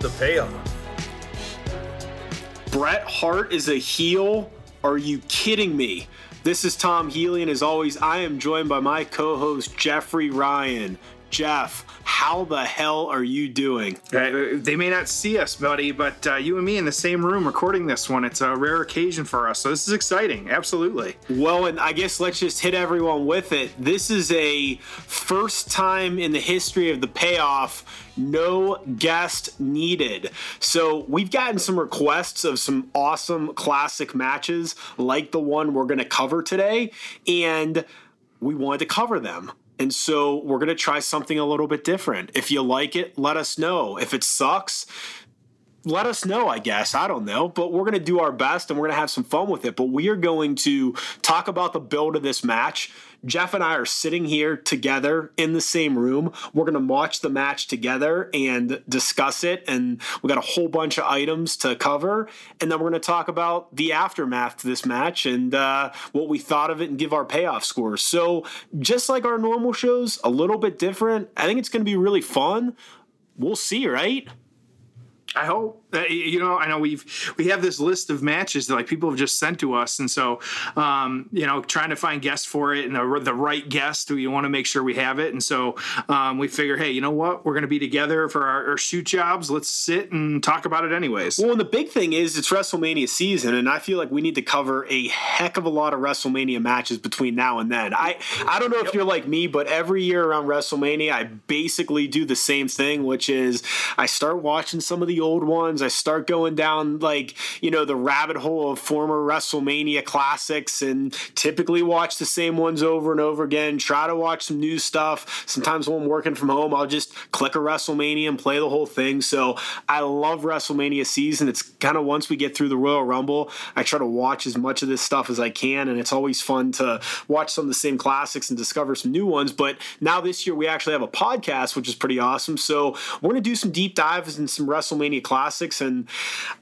the payoff. Bret Hart is a heel? Are you kidding me? This is Tom Healy, and as always, I am joined by my co host, Jeffrey Ryan. Jeff, how the hell are you doing? Uh, they may not see us, buddy, but uh, you and me in the same room recording this one. It's a rare occasion for us, so this is exciting. Absolutely. Well, and I guess let's just hit everyone with it. This is a first time in the history of the payoff no guest needed. So we've gotten some requests of some awesome classic matches like the one we're going to cover today, and we wanted to cover them. And so we're going to try something a little bit different. If you like it, let us know. If it sucks, let us know, I guess. I don't know. But we're going to do our best and we're going to have some fun with it. But we are going to talk about the build of this match. Jeff and I are sitting here together in the same room. We're going to watch the match together and discuss it. And we got a whole bunch of items to cover. And then we're going to talk about the aftermath to this match and uh, what we thought of it and give our payoff scores. So, just like our normal shows, a little bit different. I think it's going to be really fun. We'll see, right? I hope. Uh, you know, I know we've we have this list of matches that like people have just sent to us, and so um, you know, trying to find guests for it and the, the right guest, we want to make sure we have it, and so um, we figure, hey, you know what, we're going to be together for our, our, shoot jobs. Let's sit and talk about it anyways. Well, and the big thing is it's WrestleMania season, and I feel like we need to cover a heck of a lot of WrestleMania matches between now and then. I I don't know if you're like me, but every year around WrestleMania, I basically do the same thing, which is I start watching some of the old ones. I start going down like, you know, the rabbit hole of former WrestleMania classics and typically watch the same ones over and over again. Try to watch some new stuff. Sometimes when I'm working from home, I'll just click a WrestleMania and play the whole thing. So I love WrestleMania season. It's kind of once we get through the Royal Rumble, I try to watch as much of this stuff as I can. And it's always fun to watch some of the same classics and discover some new ones. But now this year, we actually have a podcast, which is pretty awesome. So we're going to do some deep dives in some WrestleMania classics classics, and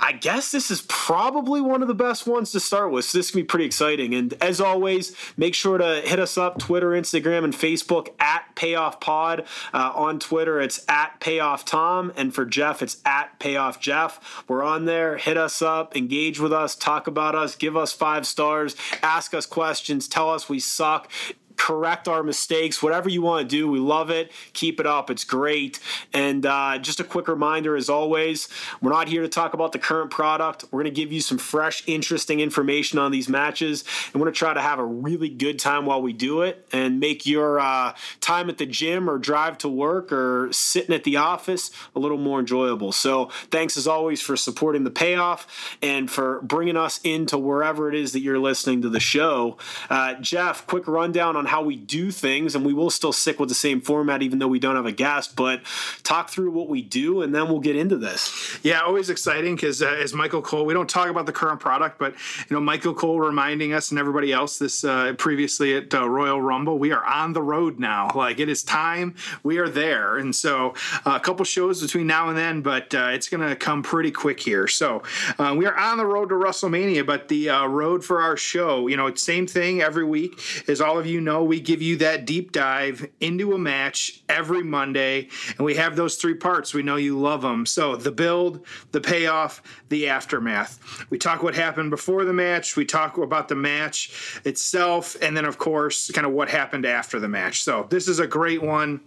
I guess this is probably one of the best ones to start with. So this can be pretty exciting. And as always, make sure to hit us up Twitter, Instagram, and Facebook at Payoff Pod. Uh, on Twitter, it's at Payoff Tom, and for Jeff, it's at Payoff Jeff. We're on there. Hit us up, engage with us, talk about us, give us five stars, ask us questions, tell us we suck correct our mistakes, whatever you want to do. We love it. Keep it up. It's great. And uh, just a quick reminder, as always, we're not here to talk about the current product. We're going to give you some fresh, interesting information on these matches. And we're going to try to have a really good time while we do it and make your uh, time at the gym or drive to work or sitting at the office a little more enjoyable. So thanks as always for supporting the payoff and for bringing us into wherever it is that you're listening to the show. Uh, Jeff, quick rundown on how we do things, and we will still stick with the same format even though we don't have a guest. But talk through what we do, and then we'll get into this. Yeah, always exciting because uh, as Michael Cole, we don't talk about the current product, but you know Michael Cole reminding us and everybody else this uh, previously at uh, Royal Rumble, we are on the road now. Like it is time, we are there, and so uh, a couple shows between now and then, but uh, it's going to come pretty quick here. So uh, we are on the road to WrestleMania, but the road for our show, you know, same thing every week, as all of you know know, we give you that deep dive into a match every Monday, and we have those three parts. We know you love them. So the build, the payoff, the aftermath. We talk what happened before the match, we talk about the match itself, and then, of course, kind of what happened after the match. So this is a great one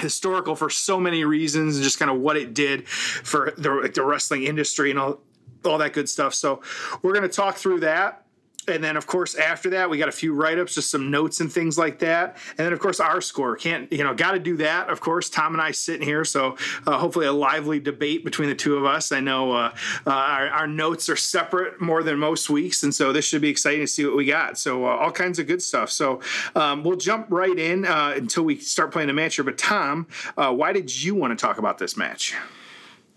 historical for so many reasons and just kind of what it did for the, the wrestling industry and all, all that good stuff. So we're going to talk through that and then of course after that we got a few write-ups just some notes and things like that. And then of course our score. Can't you know got to do that of course. Tom and i sitting here so uh, hopefully a lively debate between the two of us. I know uh, uh, our, our, notes are separate more than most weeks and so this should be exciting to see what we got. So uh, all kinds of good stuff. So um, we'll jump right in uh, until we start playing the match here. But tom uh, why did you want to talk about this match?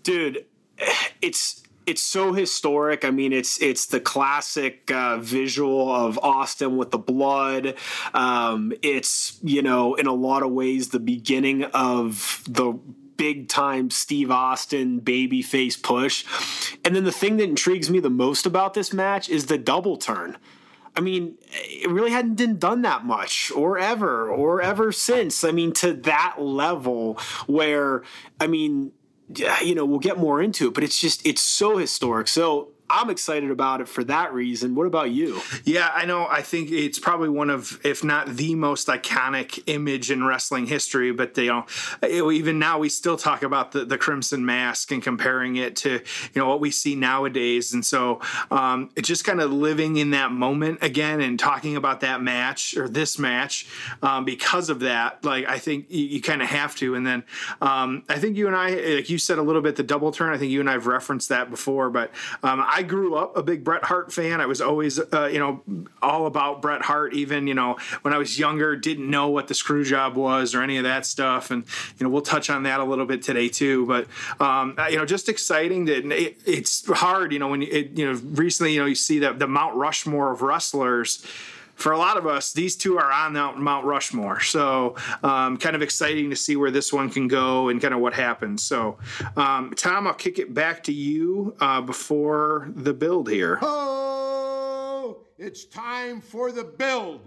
Dude it's it's so historic. I mean, it's it's the classic uh, visual of Austin with the blood. Um, it's you know, in a lot of ways, the beginning of the big time Steve Austin babyface push. And then the thing that intrigues me the most about this match is the double turn. I mean, it really hadn't been done that much or ever or ever since. I mean, to that level where, I mean, you know, we'll get more into it, but it's just, it's so historic. So I'm excited about it for that reason. What about you? Yeah, I know. I think it's probably one of, if not the most iconic image in wrestling history. But you know, even now we still talk about the, the Crimson Mask and comparing it to you know what we see nowadays. And so um, it's just kind of living in that moment again and talking about that match or this match um, because of that. Like I think you, you kind of have to. And then um, I think you and I, like you said a little bit, the double turn. I think you and I have referenced that before, but um, I I grew up a big Bret Hart fan. I was always, uh, you know, all about Bret Hart. Even you know, when I was younger, didn't know what the screw job was or any of that stuff. And you know, we'll touch on that a little bit today too. But um, you know, just exciting. that it, it's hard, you know, when it, you know recently, you know, you see that the Mount Rushmore of wrestlers for a lot of us, these two are on Mount Rushmore. So, um, kind of exciting to see where this one can go and kind of what happens. So, um, Tom, I'll kick it back to you uh, before the build here. Oh, it's time for the build.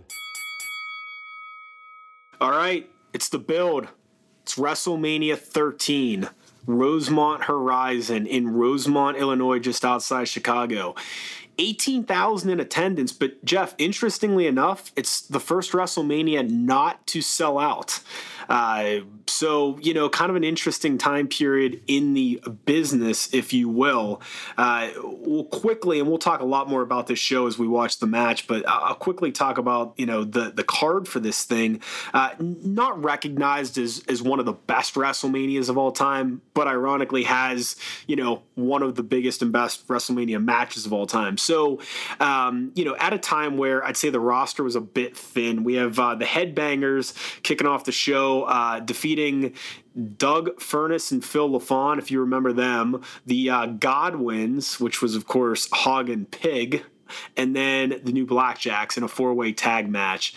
All right, it's the build. It's WrestleMania 13. Rosemont Horizon in Rosemont, Illinois, just outside Chicago. 18,000 in attendance. But Jeff, interestingly enough, it's the first WrestleMania not to sell out. Uh, so, you know, kind of an interesting time period in the business, if you will. Uh, we'll quickly, and we'll talk a lot more about this show as we watch the match, but I'll quickly talk about, you know, the, the card for this thing. Uh, not recognized as, as one of the best WrestleManias of all time, but ironically has, you know, one of the biggest and best WrestleMania matches of all time. So, um, you know, at a time where I'd say the roster was a bit thin, we have uh, the Headbangers kicking off the show uh, defeating Doug Furnas and Phil LaFon, if you remember them. The uh, Godwins, which was, of course, Hog and Pig. And then the new Blackjacks in a four way tag match.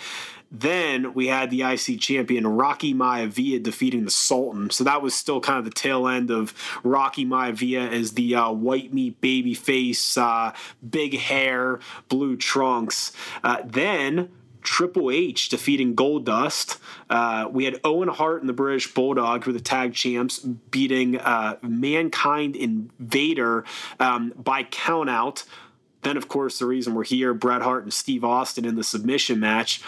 Then we had the IC champion Rocky Maivia defeating the Sultan. So that was still kind of the tail end of Rocky Maivia as the uh, white meat baby face, uh, big hair, blue trunks. Uh, then Triple H defeating Goldust. Uh, we had Owen Hart and the British Bulldog, who were the tag champs, beating uh, Mankind and Vader um, by countout. Then, of course, the reason we're here, Bret Hart and Steve Austin in the submission match.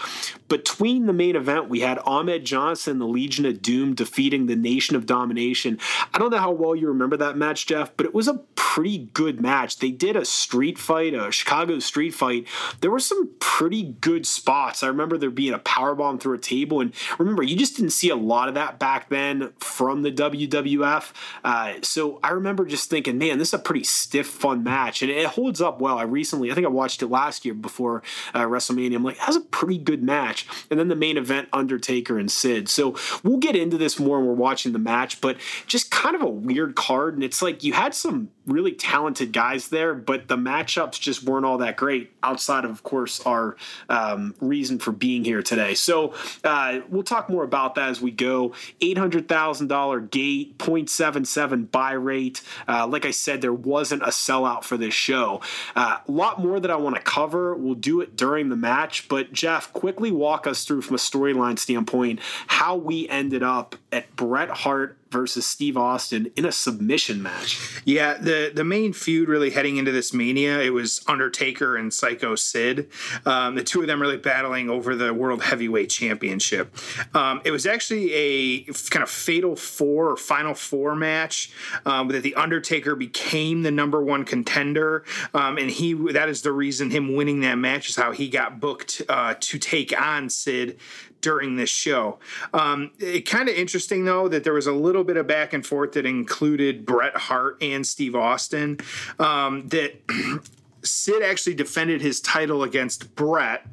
Between the main event, we had Ahmed Johnson, the Legion of Doom, defeating the Nation of Domination. I don't know how well you remember that match, Jeff, but it was a pretty good match. They did a street fight, a Chicago street fight. There were some pretty good spots. I remember there being a power bomb through a table, and remember, you just didn't see a lot of that back then from the WWF. Uh, so I remember just thinking, man, this is a pretty stiff, fun match, and it holds up well. I recently, I think I watched it last year before uh, WrestleMania. I'm like, that was a pretty good match. And then the main event, Undertaker and Sid. So we'll get into this more when we're watching the match, but just kind of a weird card. And it's like you had some really talented guys there, but the matchups just weren't all that great outside of, of course, our um, reason for being here today. So uh, we'll talk more about that as we go. $800,000 gate, 0.77 buy rate. Uh, like I said, there wasn't a sellout for this show. Uh, a lot more that I want to cover. We'll do it during the match, but Jeff, quickly walk us through from a storyline standpoint how we ended up at Bret Hart versus Steve Austin in a submission match. Yeah, the the main feud really heading into this Mania, it was Undertaker and Psycho Sid. Um, the two of them really battling over the World Heavyweight Championship. Um, it was actually a kind of fatal four or final four match um, that the Undertaker became the number one contender, um, and he that is the reason him winning that match is how he got booked uh, to take on Sid during this show. Um, it kind of interesting though that there was a little bit of back and forth that included Bret Hart and Steve Austin. Um, that Sid actually defended his title against Bret.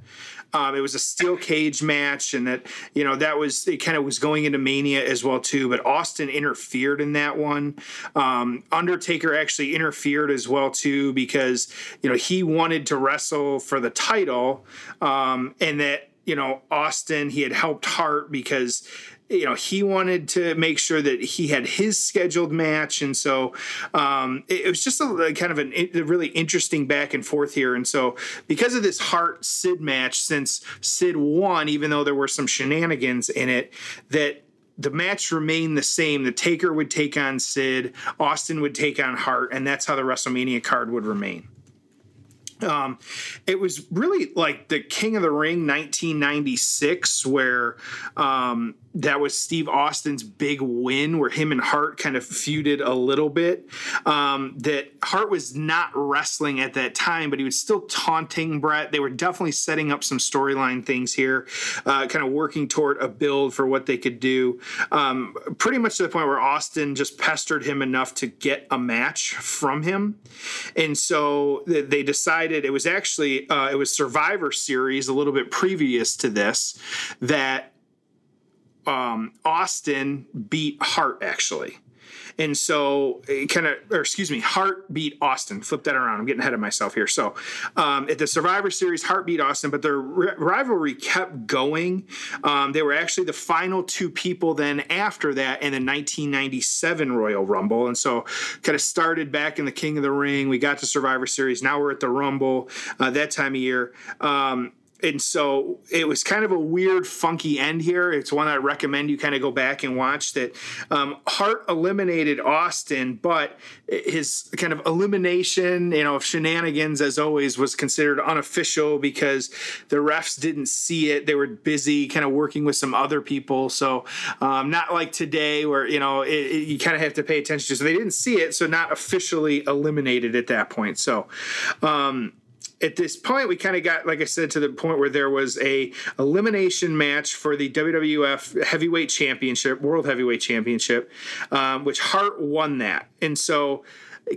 Um, it was a steel cage match, and that you know that was it. Kind of was going into Mania as well too. But Austin interfered in that one. Um, Undertaker actually interfered as well too because you know he wanted to wrestle for the title, um, and that you know Austin he had helped Hart because you know he wanted to make sure that he had his scheduled match and so um, it, it, was just a, kind of an, a really interesting back and forth here and so because of this hart sid match since sid won even though there were some shenanigans in it that the match remained the same. The Taker would take on Sid, Austin would take on Hart, and that's how the WrestleMania card would remain. Um, it was really like the King of the Ring 1996, where um, that was Steve Austin's big win, where him and Hart kind of feuded a little bit. Um, that Hart was not wrestling at that time, but he was still taunting Bret. They were definitely setting up some storyline things here, uh, kind of working toward a build for what they could do. Um, pretty much to the point where Austin just pestered him enough to get a match from him, and so they decided it was actually uh, it was Survivor Series a little bit previous to this that um, Austin beat Hart actually. And so it kind of, or excuse me, Hart beat Austin. Flip that around. I'm getting ahead of myself here. So um, at the Survivor Series, Hart beat Austin, but their rivalry kept going. Um, they were actually the final two people then after that in the 1997 Royal Rumble. And so kind of started back in the King of the Ring. We got to Survivor Series. Now we're at the Rumble uh, that time of year. Um, and so it was kind of a weird, funky end here. It's one I recommend you kind of go back and watch. That um, Hart eliminated Austin, but his kind of elimination, you know, of shenanigans, as always, was considered unofficial because the refs didn't see it. They were busy, kind of working with some other people. So um, not like today, where you know it, it, you kind of have to pay attention to. So they didn't see it, so not officially eliminated at that point. So. Um, at this point we kind of got like i said to the point where there was a elimination match for the wwf heavyweight championship world heavyweight championship um, which hart won that. And so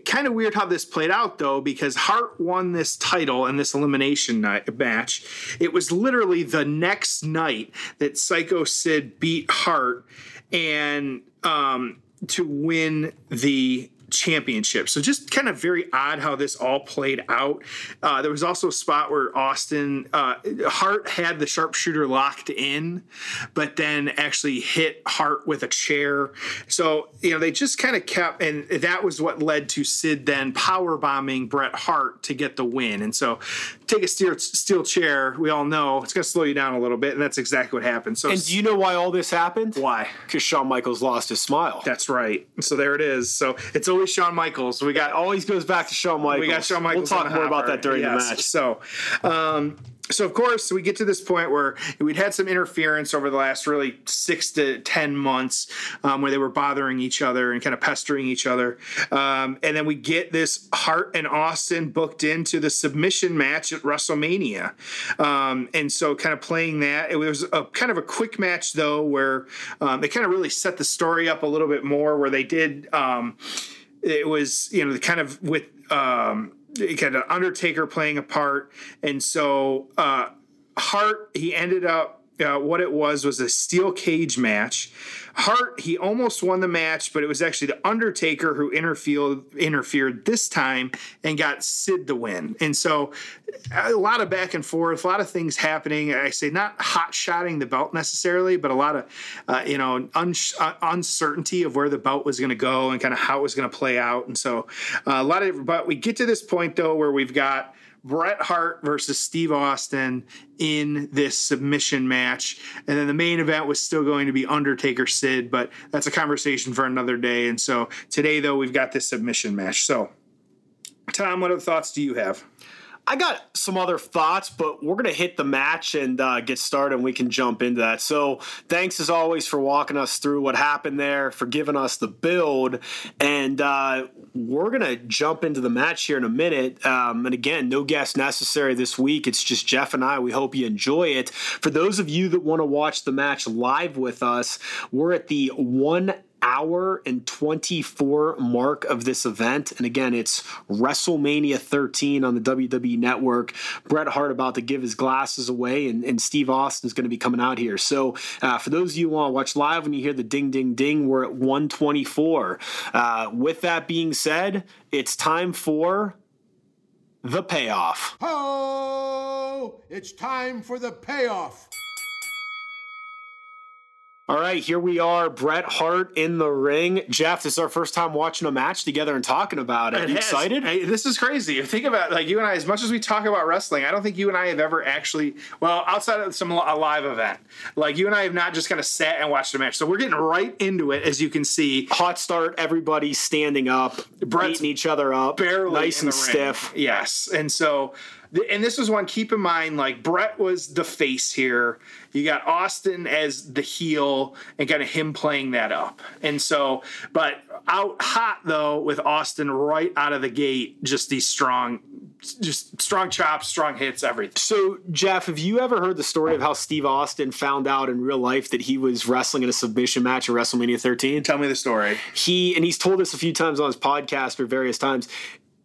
kind of weird how this played out though because hart won this title and this elimination night, match. It was literally the next night that psycho sid beat hart and um, to win the championship. So just kind of very odd how this all played out. Uh, there was also a spot where Austin uh, Hart had the sharpshooter locked in, but then actually hit Hart with a chair. So you know they just kind of kept, and that was what led to Sid then power bombing Bret Hart to get the win. And so take a steel steel chair. We all know it's going to slow you down a little bit, and that's exactly what happened. So and do you know why all this happened? Why? Because Shawn Michaels lost his smile. That's right. So there it is. So it's always always Shawn Michaels. We got always goes back to Shawn Michaels. We got Shawn Michaels. We'll talk more about that during yes. the match. So, um, so of course we get to this point where we'd had some interference over the last really six to ten months um, where they were bothering each other and kind of pestering each other um, and then we get this hart and austin booked into the submission match at wrestlemania um, and so kind of playing that it was a kind of a quick match though where um, they kind of really set the story up a little bit more where they did um, it was you know the kind of with um, kind of Undertaker playing a part, and so uh, Hart he ended up. Uh, what it was was a steel cage match Hart, he almost won the match, but it was actually the Undertaker who interfered interfered this time and got Sid the win. And so a lot of back and forth, a lot of things happening. I say not hot shotting the belt necessarily, but a lot of uh, you know un- uh, uncertainty of where the belt was going to go and kind of how it was going to play out. And so uh, a lot of, but we get to this point though where we've got Bret Hart versus Steve Austin in this submission match. And then the main event was still going to be Undertaker Sid, but that's a conversation for another day. And so today, though, we've got this submission match. So, Tom, what other thoughts do you have? I got some other thoughts, but we're going to hit the match and uh, get started and we can jump into that. So, thanks as always for walking us through what happened there, for giving us the build. And uh, we're going to jump into the match here in a minute. Um, and again, no guest necessary this week. It's just Jeff and I. We hope you enjoy it. For those of you that want to watch the match live with us, we're at the one hour and 24 mark of this event. And again, it's WrestleMania 13 on the WWE Network. Bret Hart about to give his glasses away, and, and Steve Austin is going to be coming out here. So, uh, for those of you who want to watch live, when you hear the ding, ding, ding, we're at 124. Uh, with that being said, it's time for the payoff. Ho! It's time for the payoff. All right, here we are, Bret Hart in the ring. Jeff, this is our first time watching a match together and talking about it. It you excited? Hey, this is crazy. Think about like you and I. As much as we talk about wrestling, I don't think you and I have ever actually, well, outside of some a live event, like you and I have not just kind of sat and watched a match. So we're getting right into it, as you can see. Hot start, everybody standing up, Bret's beating each other up, barely nice and stiff. Yes, and so. And this was one. Keep in mind, like Bret was the face here. You got Austin as the heel, and kind of him playing that up. And so, but out hot though with Austin right out of the gate, just these strong, just strong chops, strong hits, everything. So, Jeff, have you ever heard the story of how Steve Austin found out in real life that he was wrestling in a submission match at WrestleMania 13? Tell me the story. He and he's told us a few times on his podcast or various times.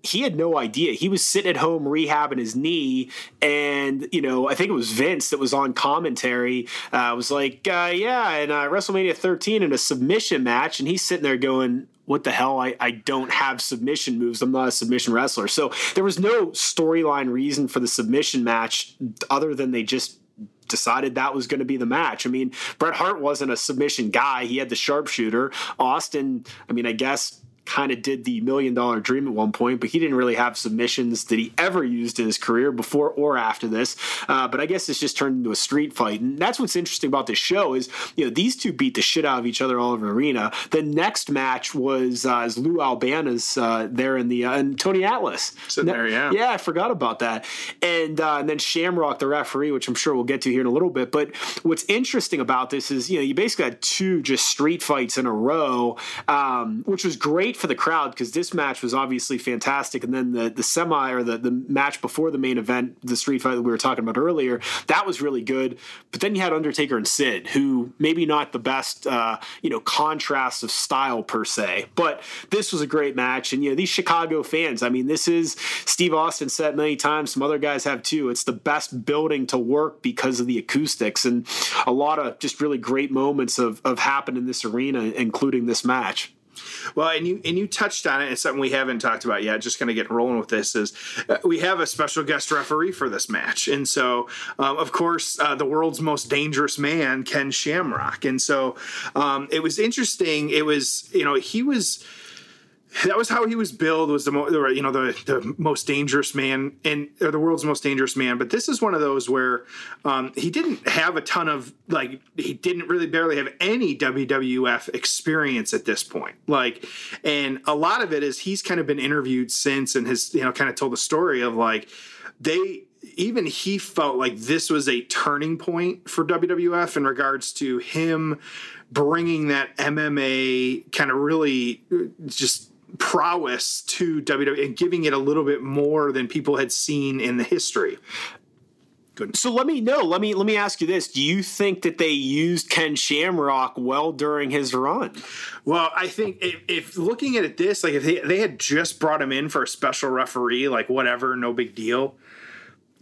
He had no idea. He was sitting at home rehabbing his knee, and you know, I think it was Vince that was on commentary. Uh, was like, uh, "Yeah, and uh, WrestleMania 13 in a submission match," and he's sitting there going, what the hell? I, I don't have submission moves. I'm not a submission wrestler. So there was no storyline reason for the submission match other than they just decided that was going to be the match. I mean, Bret Hart wasn't a submission guy. He had the sharpshooter. Austin, I mean, I guess kind of did the million dollar dream at one point, but he didn't really have submissions that he ever used in his career before or after this. Uh, but I guess it's just turned into a street fight. And that's what's interesting about this show is, you know, these two beat the shit out of each other all over the arena. The next match was uh, is Lou Albano's uh, there in the, uh, and Tony Atlas. Sitting there, yeah. Yeah, I forgot about that. And, uh, and then Shamrock, the referee, which I'm sure we'll get to here in a little bit. But what's interesting about this is, you know, you basically had two just street fights in a row, um, which was great for the crowd because this match was obviously fantastic. And then the the semi or the, the match before the main event, the street fight that we were talking about earlier, that was really good. But then you had Undertaker and Sid, who maybe not the best, uh, you know, contrast of style per se, but this was a great match. And you know, these Chicago fans, I mean, this is Steve Austin said many times. Some other guys have too. It's the best building to work because of the acoustics and a lot of just really great moments of of happened in this arena, including this match. Well, and you and you touched on it. It's something we haven't talked about yet. Just kind of getting rolling with this is uh, we have a special guest referee for this match, and so um, of course uh, the world's most dangerous man, Ken Shamrock, and so um, it was interesting. It was you know he was that was how he was billed was the you know the the most dangerous man and or the world's most dangerous man. But this is one of those where um, he didn't have a ton of like he didn't really barely have any WWF experience at this point. Like and a lot of it is he's kind of been interviewed since and has you know kind of told the story of like they even he felt like this was a turning point for WWF in regards to him bringing that MMA kind of really uh, just prowess to WWE and giving it a little bit more than people had seen in the history. Good. So let me know. Let me let me ask you this: Do you think that they used Ken Shamrock well during his run? Well, I think if, if looking at it this, like if they, they had just brought him in for a special referee, like whatever, no big deal.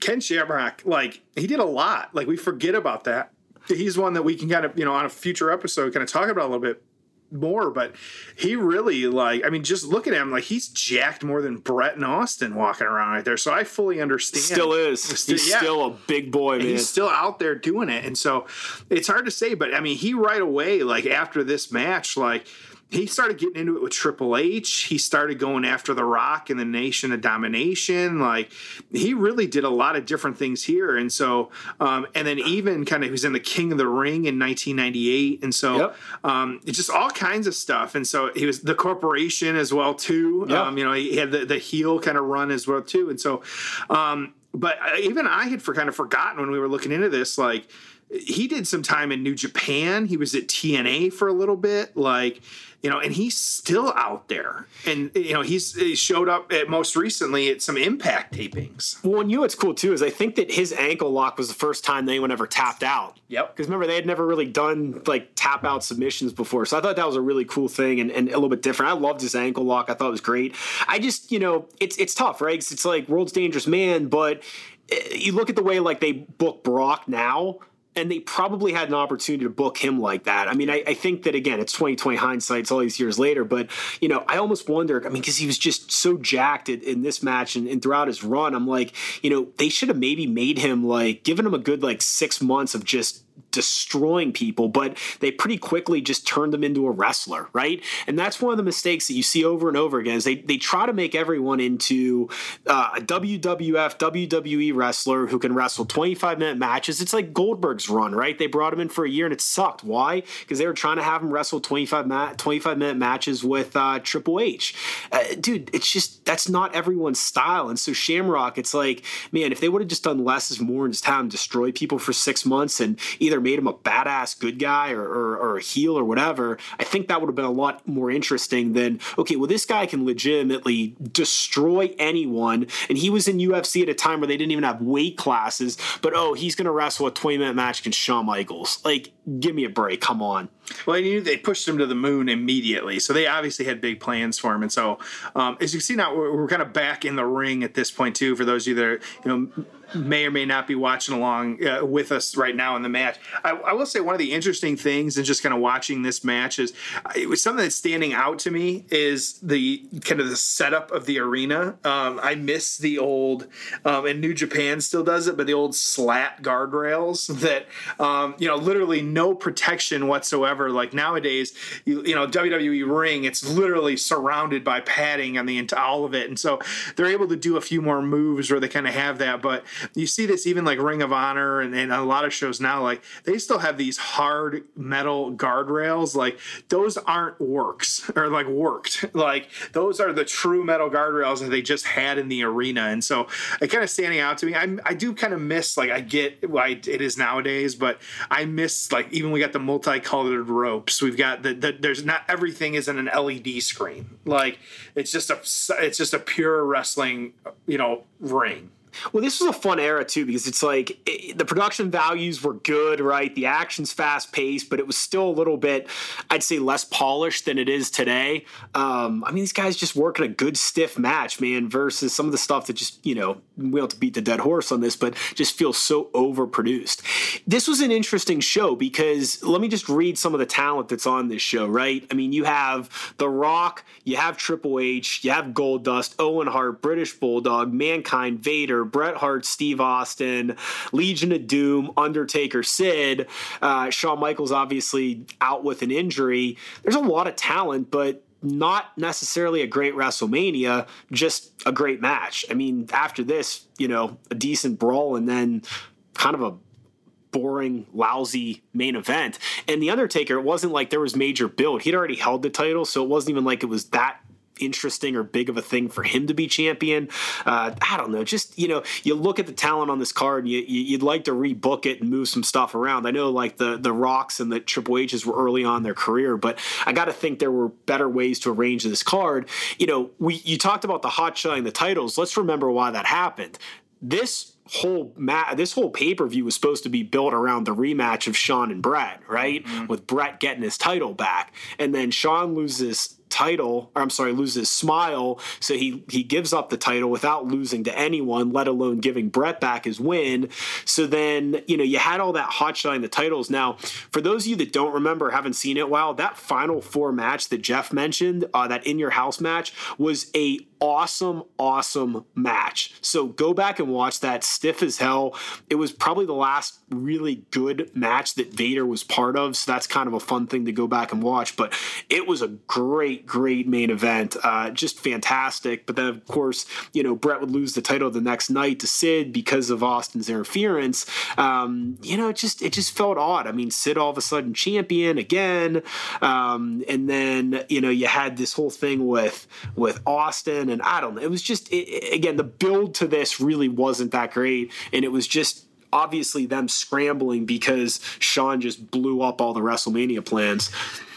Ken Shamrock, like he did a lot. Like we forget about that. He's one that we can kind of, you know, on a future episode, kind of talk about a little bit more. But he really, like, I mean, just look at him, like he's jacked more than Bret and Austin walking around right there. So I fully understand. Still is. He's yeah. still a big boy, man. He's still out there doing it. And so it's hard to say, but I mean, he right away, like after this match, like he started getting into it with Triple H. He started going after The Rock and the Nation of Domination. Like he really did a lot of different things here. And so, um, and then even kind of he was in the King of the Ring in 1998. And so, Yep. um, it's just all kinds of stuff. And so he was the corporation as well too. Yep. Um, you know, he had the, the heel kind of run as well too. And so, um, but even I had for kind of forgotten when we were looking into this, like he did some time in New Japan. He was at TNA for a little bit. Like, you know, and he's still out there. And you know, he's he showed up at most recently at some Impact tapings. Well, and you know what's cool too is I think that his ankle lock was the first time that anyone ever tapped out. Yep. Because remember they had never really done like tap out submissions before, so I thought that was a really cool thing and, and a little bit different. I loved his ankle lock. I thought it was great. I just you know it's it's tough, right? it's like world's dangerous man, but eh, you look at the way like they book Brock now and they probably had an opportunity to book him like that. I mean, I, I, think that again, it's 2020 hindsight, it's all these years later, but you know, I almost wonder, I mean, because he was just so jacked in, in this match and, and, throughout his run, I'm like, you know, they should have maybe made him like given him a good like six months of just destroying people, but they pretty quickly just turned them into a wrestler, right? And that's one of the mistakes that you see over and over again is they, they try to make everyone into uh, a WWF, WWE wrestler who can wrestle 25 minute matches. It's like Goldberg's run, right? They brought him in for a year and it sucked. Why? Because they were trying to have him wrestle 25, ma- 25 minute matches with uh, Triple H. Uh, dude, it's just, that's not everyone's style. And so Shamrock, it's like, man, if they would have just done less is more and just have him destroy people for six months and either made him a badass good guy or, or, or, a heel or whatever, I think that would have been a lot more interesting than, okay, well, this guy can legitimately destroy anyone. And he was in UFC at a time where they didn't even have weight classes, but oh, he's going to wrestle a 20 minute match against Shawn Michaels. Like, give me a break. Come on. Well, I knew they pushed him to the moon immediately, so they obviously had big plans for him. And so, um, as you can see now, we're, we're, kind of back in the ring at this point too. For those of you that are, you know may or may not be watching along uh, with us right now in the match. I, I, will say one of the interesting things and just kind of watching this match is it was something that's standing out to me is the kind of the setup of the arena. Um, I miss the old, um, and New Japan still does it, but the old slat guardrails that um, you know literally no protection whatsoever. Like nowadays, you, you know WWE ring, it's literally surrounded by padding on the all of it, and so they're able to do a few more moves where they kind of have that, but you see this even like Ring of Honor and, and a lot of shows now, like they still have these hard metal guardrails. Like those aren't works or like worked. Like those are the true metal guardrails that they just had in the arena. And so it kind of standing out to me. I, I do kind of miss like I get why it is nowadays, but I miss like even we got the multicolored ropes. We've got the, the there's not everything isn't an LED screen. Like it's just a it's just a pure wrestling you know ring. Well, this was a fun era too because it's like it, the production values were good, right? The action's fast paced, but it was still a little bit, I'd say, less polished than it is today. Um, I mean, these guys just working a good stiff match, man, versus some of the stuff that just, you know, we don't have to beat the dead horse on this, but just feels so overproduced. This was an interesting show because let me just read some of the talent that's on this show, right? I mean, you have The Rock, you have Triple H, you have Goldust, Owen Hart, British Bulldog, Mankind, Vader. Bret Hart, Steve Austin, Legion of Doom, Undertaker, Sid. Uh, Shawn Michaels obviously out with an injury. There's a lot of talent, but not necessarily a great WrestleMania, just a great match. I mean, after this, you know, a decent brawl and then kind of a boring, lousy main event. And The Undertaker, it wasn't like there was major build. He'd already held the title, so it wasn't even like it was that interesting or big of a thing for him to be champion. Uh, I don't know. Just you know, you look at the talent on this card, and you, you, would like to rebook it and move some stuff around. I know like the the Rocks and the Triple H's were early on their career, but I got to think there were better ways to arrange this card. You know, we you talked about the hot shotting the titles. Let's remember why that happened. This whole ma- this whole pay per view was supposed to be built around the rematch of Shawn and Bret, right? Mm-hmm. With Bret getting his title back, and then Shawn loses title, or I'm sorry, loses smile. So he he gives up the title without losing to anyone, let alone giving Bret back his win. So then, you know, you had all that hot shine the titles. Now, for those of you that don't remember, haven't seen it well, that final four match that Jeff mentioned, uh, that in your house match, was a awesome, awesome match. So go back and watch that stiff as hell. It was probably the last really good match that Vader was part of. So that's kind of a fun thing to go back and watch. But it was a great, great main event. Uh, just fantastic. But then, of course, you know, Bret would lose the title the next night to Sid because of Austin's interference. Um, you know, it just it just felt odd. I mean, Sid all of a sudden champion again. Um, and then, you know, you had this whole thing with with Austin and I don't know. It was just it, again the build to this really wasn't that great, and it was just obviously them scrambling because Shawn just blew up all the WrestleMania plans.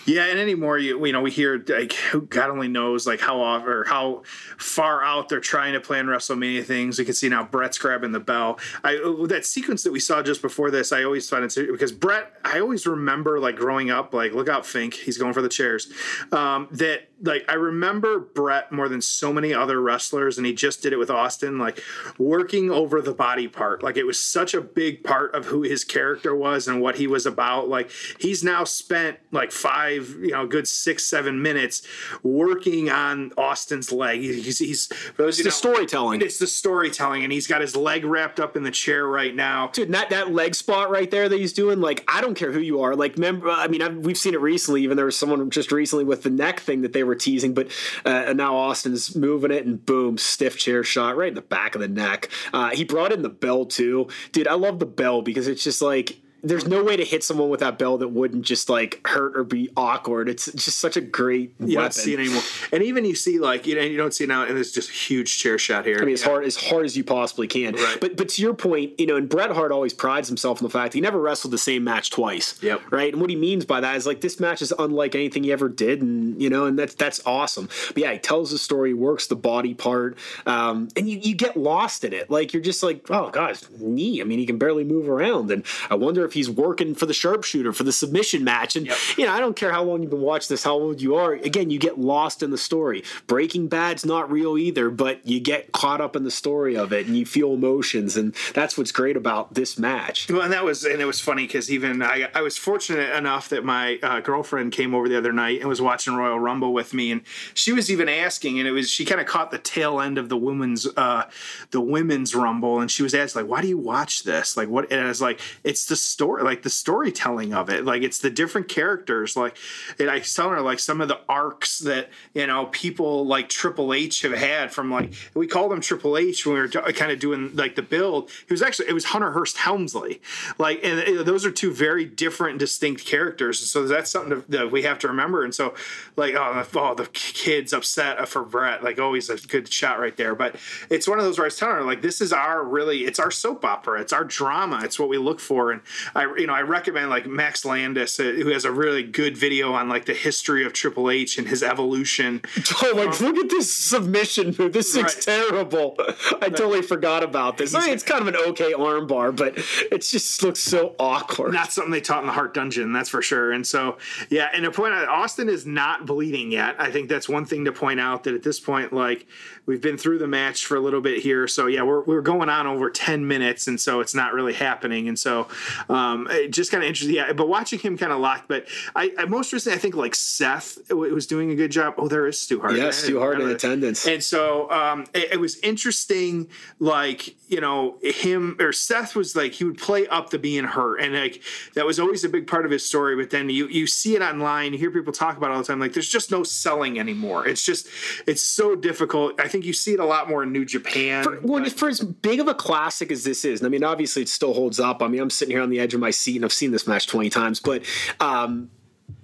Yeah, and anymore, you, you know, we hear like God only knows like how off or how far out they're trying to plan WrestleMania things. We can see now Bret's grabbing the bell. I that sequence that we saw just before this, I always find it because Bret. I always remember like growing up, like look out, Fink, he's going for the chairs. Um, that like I remember Bret more than so many other wrestlers, and he just did it with Austin, like working over the body part. Like it was such a big part of who his character was and what he was about. Like he's now spent like five five, you know, good six, seven minutes working on Austin's leg. He's, he's it's the know, storytelling. It's the storytelling, and he's got his leg wrapped up in the chair right now. Dude, that that leg spot right there that he's doing, like, I don't care who you are. Like, remember, I mean, I've, we've seen it recently. Even there was someone just recently with the neck thing that they were teasing, but uh, now Austin's moving it, and boom, stiff chair shot right in the back of the neck. Uh, he brought in the bell too, dude. I love the bell because it's just like there's no way to hit someone with that bell that wouldn't just like hurt or be awkward. It's just such a great you weapon. don't see it anymore. And even you see like you know you don't see now, and there's just a huge chair shot here. I mean, as yeah. hard as hard as you possibly can. Right. But but to your point, you know, and Bret Hart always prides himself on the fact he never wrestled the same match twice. Yep. Right. And what he means by that is like this match is unlike anything he ever did, and you know, and that's that's awesome. But yeah, he tells the story, works the body part, um, and you you get lost in it. Like you're just like, oh gosh, knee. I mean, he can barely move around, and I wonder if he's working for the sharpshooter for the submission match. And yep. you know, I don't care how long you've been watching this, how old you are. Again, you get lost in the story. Breaking Bad's not real either, but you get caught up in the story of it and you feel emotions, and that's what's great about this match. Well, and that was and it was funny because even I, I was fortunate enough that my uh, girlfriend came over the other night and was watching Royal Rumble with me, and she was even asking, and it was she kind of caught the tail end of the women's uh, the women's Rumble, and she was asked like, "Why do you watch this? Like, what?" And I was like, "It's the story, like the storytelling of it. Like it's the different characters. Like and I tell her like some of the arcs that you know people like Triple H have had from like we called him Triple H when we were kind of doing like the build. He was actually it was Hunter Hearst Helmsley. Like and those are two very different, distinct characters. So that's something to, that we have to remember. And so like oh, oh the kid's upset for Bret. Like always a good shot right there. But it's one of those where I was telling her like this is our really it's our soap opera. It's our drama. It's what we look for. And I you know I recommend like Max Landis, uh, who has a really good video on like the history of Triple H and his evolution. Oh, like um, look at this submission move. This right. is terrible. I totally forgot about this. I mean, it's kind of an okay armbar, but it just looks so awkward. Not something they taught in the Hart Dungeon, that's for sure. And so, yeah, and to point out, Austin is not bleeding yet. I think that's one thing to point out that at this point, like we've been through the match for a little bit here. So yeah, we're we're going on over ten minutes, and so it's not really happening. And so, um, Um, eh, just kind of interesting. Yeah, but watching him kind of lock. But I, I, most recently I think like Seth eh, was doing a good job. Oh, there is Stu Hart. Yeah, Stu Hart in attendance. And so um, it, it, was interesting. Like you know him or Seth was like he would play up the being hurt, and like that was always a big part of his story. But then you you see it online, you hear people talk about all the time. Like there's just no selling anymore. It's just it's so difficult. I think you see it a lot more in New Japan. For, well, for as big of a classic as this is, I mean, obviously it still holds up. I mean, I'm sitting here on the edge of my seat and I've seen this match 20 times, but um,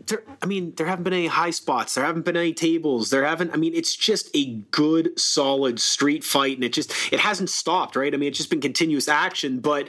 there, I mean, there haven't been any high spots. There haven't been any tables. There haven't. I mean, it's just a good, solid street fight, and it just it hasn't stopped, right? I mean, it's just been continuous action. But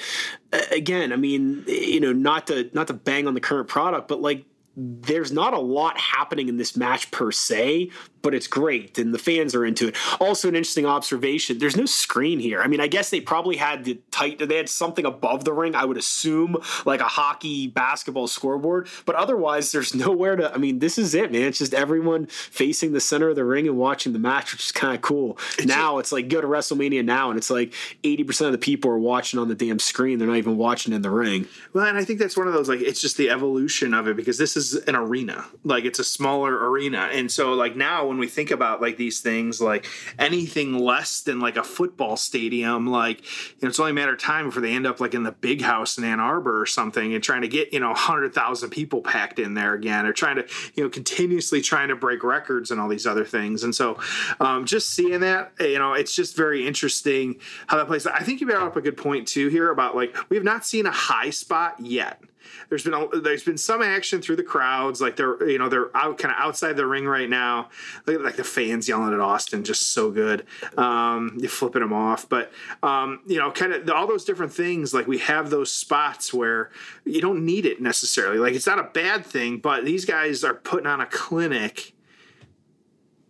again, I mean, you know, not to not to bang on the current product, but like there's not a lot happening in this match per se, but it's great and the fans are into it. Also, an interesting observation: there's no screen here. I mean, I guess they probably had the tight. They had something above the ring. I would assume like a hockey basketball scoreboard, but otherwise, there's nowhere to. I mean, this is it, man. It's just everyone facing the center of the ring and watching the match, which is kind of cool. It's now it's like go to WrestleMania now, and it's like 80 percent of the people are watching on the damn screen. They're not even watching in the ring. Well, and I think that's one of those like it's just the evolution of it because this is an arena, like it's a smaller arena, and so like now when we think about like these things, like anything less than like a football stadium, like you know, it's only a matter of time before they end up like in the big house in Ann Arbor or something, and trying to get you know hundred thousand people packed in there again, or trying to you know continuously trying to break records and all these other things. And so, um, just seeing that, you know, it's just very interesting how that plays. I think you brought up a good point too here about like we have not seen a high spot yet There's been a, there's been some action through the crowds, like they're you know they're out kind of outside the ring right now, like, like, the fans yelling at Austin, just so good. Um, you're flipping them off, but um, you know, kind of all those different things. Like we have those spots where you don't need it necessarily. Like it's not a bad thing, but these guys are putting on a clinic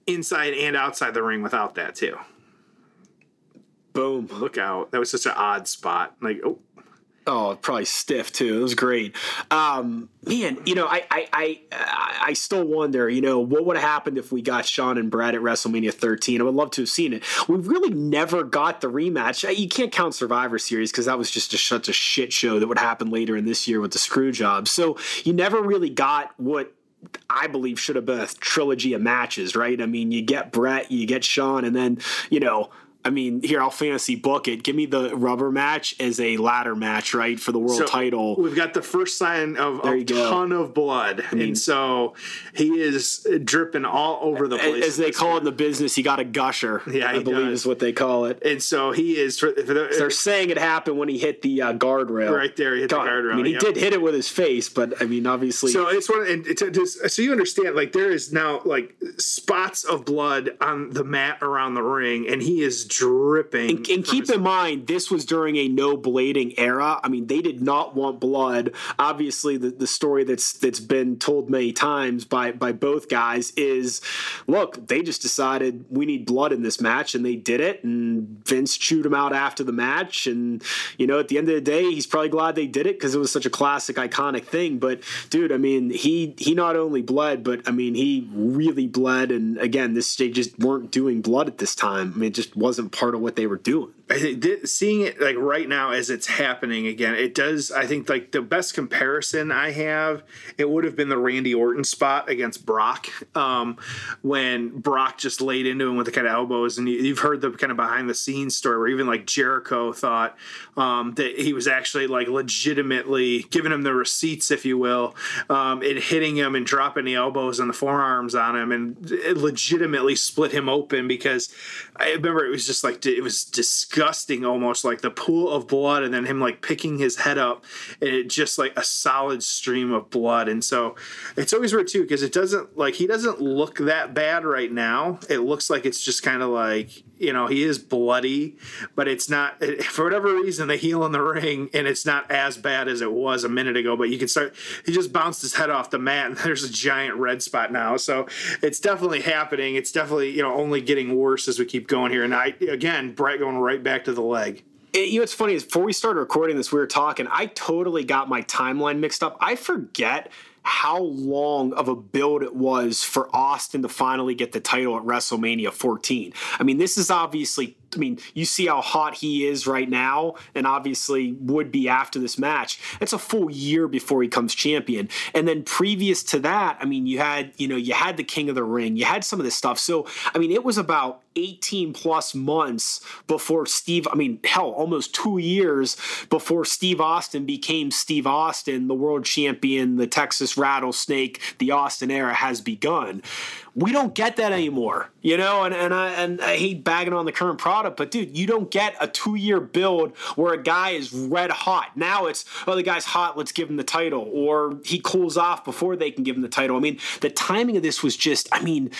inside and outside the ring without that too. Boom. Look out. That was such an odd spot. Like, oh. Oh, probably stiff too. It was great. Um, man, you know, I, I, I, I still wonder, you know, what would have happened if we got Shawn and Bret at WrestleMania 13? I would love to have seen it. We really never got the rematch. You can't count Survivor Series because that was just a, such a shit show that would happen later in this year with the screw job. So you never really got what I believe should have been a trilogy of matches, right? I mean, you get Bret, you get Shawn, and then, you know, I mean, here I'll fantasy book it. Give me the rubber match as a ladder match, right, for the world so title. We've got the first sign of a ton of blood, I mean, and so he is dripping all over the place. As they call it in the business, he got a gusher. Yeah, I believe does. is what they call it. And so he is. For, for the, so they're saying it happened when he hit the uh, guardrail. Right there, he hit God, the guardrail. I mean, he yep. did hit it with his face, but I mean, obviously. So it's one, and it's, it's, so you understand, like there is now like spots of blood on the mat around the ring, and he is dripping and, and keep in mind, this was during a no blading era. I mean, they did not want blood. Obviously, the, the story that's that's been told many times by by both guys is, look, they just decided we need blood in this match, and they did it. And Vince chewed him out after the match, and you know, at the end of the day, he's probably glad they did it because it was such a classic, iconic thing. But dude, I mean, he he not only bled, but I mean, he really bled. And again, this they just weren't doing blood at this time. I mean, it just wasn't part of what they were doing. I think seeing it like right now as it's happening again, it does. I think like the best comparison I have, it would have been the Randy Orton spot against Brock, um, when Brock just laid into him with the kind of elbows, and you, have heard the kind of behind the scenes story where even like Jericho thought um, that he was actually like legitimately giving him the receipts, if you will, um, and hitting him and dropping the elbows and the forearms on him, and it legitimately split him open because I remember it was just like it was disgusting almost like the pool of blood and then him like picking his head up and it just like a solid stream of blood. And so it's always weird too because it doesn't like he doesn't look that bad right now. It looks like it's just kind of like you know he is bloody but it's not eh, for whatever reason they heal in the ring and it's not as bad as it was a minute ago but you can start he just bounced his head off the mat and there's a giant red spot now. So it's definitely happening. It's definitely you know only getting worse as we keep going here. And i again bret going right back to the leg it, you know it's funny before we started recording this, we were talking. I totally got my timeline mixed up. I forget how long of a build it was for Austin to finally get the title at WrestleMania 14. I mean, this is obviously I mean, you see how hot he is right now, and obviously would be after this match. It's a full year before he comes champion. And then previous to that, I mean, you had, you know, you had the King of the Ring, you had some of this stuff. So, I mean, it was about 18 plus months before Steve, I mean, hell, almost two years before Steve Austin became Steve Austin, the world champion, the Texas Rattlesnake, the Austin era has begun we don't get that anymore, you know. And and I and I hate bagging on the current product, but dude, you don't get a two year build where a guy is red hot. Now it's oh the guy's hot, let's give him the title, or he cools off before they can give him the title. I mean, the timing of this was just, I mean,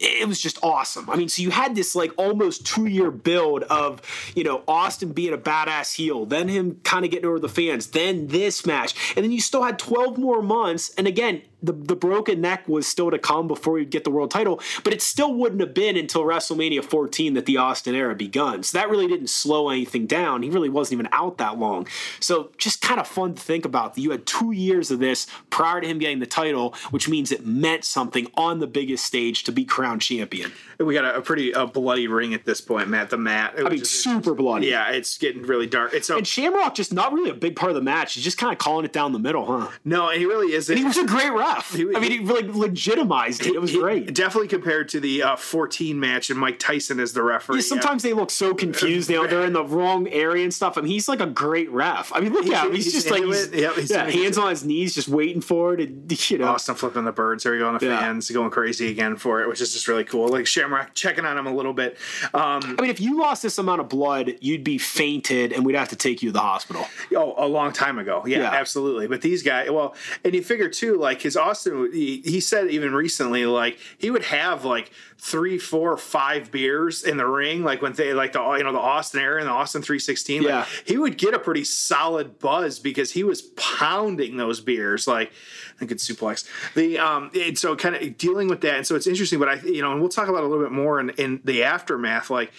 it was just awesome. I mean, so you had this like almost two year build of, you know, Austin being a badass heel, then him kind of getting over the fans, then this match. And then you still had 12 more months. And again, the, the broken neck was still to come before he'd get the world title, but it still wouldn't have been until WrestleMania 14 that the Austin era begun. So that really didn't slow anything down. He really wasn't even out that long. So just kind of fun to think about. You had two years of this prior to him getting the title, which means it meant something on the biggest stage to be crowned champion. We got a, a pretty uh, bloody ring at this point, Matt. The mat. I mean, just, super bloody. Yeah, it's getting really dark. It's and Shamrock just not really a big part of the match. He's just kind of calling it down the middle, huh? No, and he really isn't. And he was a great wrestler He- I mean, he like legitimized it. It was great. Definitely compared to the uh, 14 match and Mike Tyson as the referee. Yeah, sometimes they look so confused. You know, they're in the wrong area and stuff. I mean, he's like a great ref. I mean, look at him. He's, he's just like he's. Yep, he's yeah, hands on his knees, just waiting for it. And, you know, Austin flipping the birds. There we go on the Yeah. fans going crazy again for it, which is just really cool. Like Shamrock checking on him a little bit. Um, I mean, if you lost this amount of blood, you'd be fainted, and we'd have to take you to the hospital. Oh, a long time ago. Yeah, Yeah. absolutely. But these guys, well, and you figure too, like his Austin, he, he said even recently, like he would have like three, four, five beers in the ring, like when they like the you know the Austin era and the Austin three sixteen. Yeah. Like, he would get a pretty solid buzz because he was pounding those beers. Like I think it's suplex. The um, and so kind of dealing with that, and so it's interesting. But I, you know, and we'll talk about a little bit more in, in the aftermath. Like,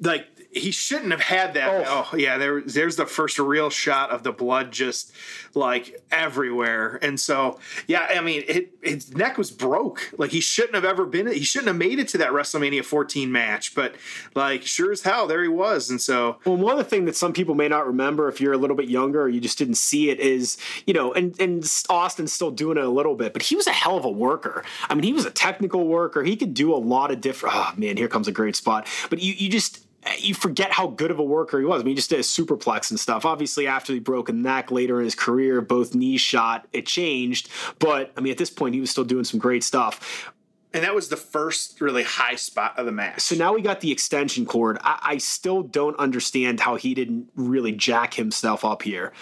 like he shouldn't have had that. Oh. oh, yeah, there, there's the first real shot of the blood just like everywhere. And so, yeah, I mean, it, his neck was broke. Like he shouldn't have ever been. He shouldn't have made it to that WrestleMania 14 match. But like, sure as hell, there he was. And so, Well, one other thing that some people may not remember if you're a little bit younger or you just didn't see it is, you know, and, and Austin's still doing it a little bit, but he was a hell of a worker. I mean, he was a technical worker. He could do a lot of different. Oh, man, here comes a great spot. But you, you just. You forget how good of a worker he was. I mean, he just did a superplex and stuff. Obviously, after he broke a neck later in his career, both knees shot, it changed. But I mean, at this point, he was still doing some great stuff. and that was the first really high spot of the match. So now we got the extension cord. I, I still don't understand how he didn't really jack himself up here.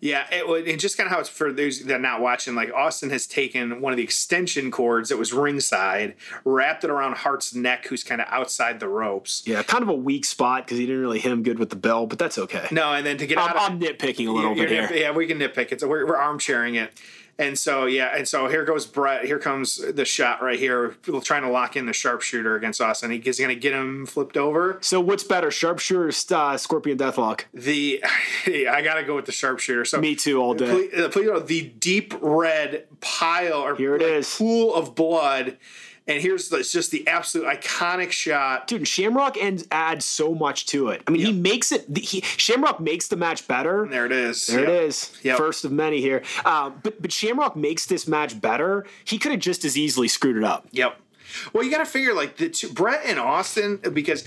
Yeah, it and just kind of how it's for those that are not watching. Like Austin has taken one of the extension cords that was ringside, wrapped it around Hart's neck, who's kind of outside the ropes. Yeah, kind of a weak spot because he didn't really hit him good with the bell, but that's okay. No, and then to get out I'm, of I'm nitpicking a little bit here. yeah, we can nitpick it. So we're, we're armchairing it. And so, yeah, and so here goes Bret. Here comes the shot right here, trying to lock in the sharpshooter against Austin. He's going to get him flipped over. So what's better, sharpshooter or uh, scorpion deathlock? The I got to go with the sharpshooter. So Me too, all day. Please, uh, please the deep red pile or Here it like, is. pool of blood. And here's it's just the absolute iconic shot. Dude, Shamrock ends adds so much to it. I mean, he makes it. He, Shamrock makes the match better. There it is. There Yep. it is. Yep. First of many here. Um, but but Shamrock makes this match better. He could have just as easily screwed it up. Yep. Well, you got to figure like the two, Bret and Austin because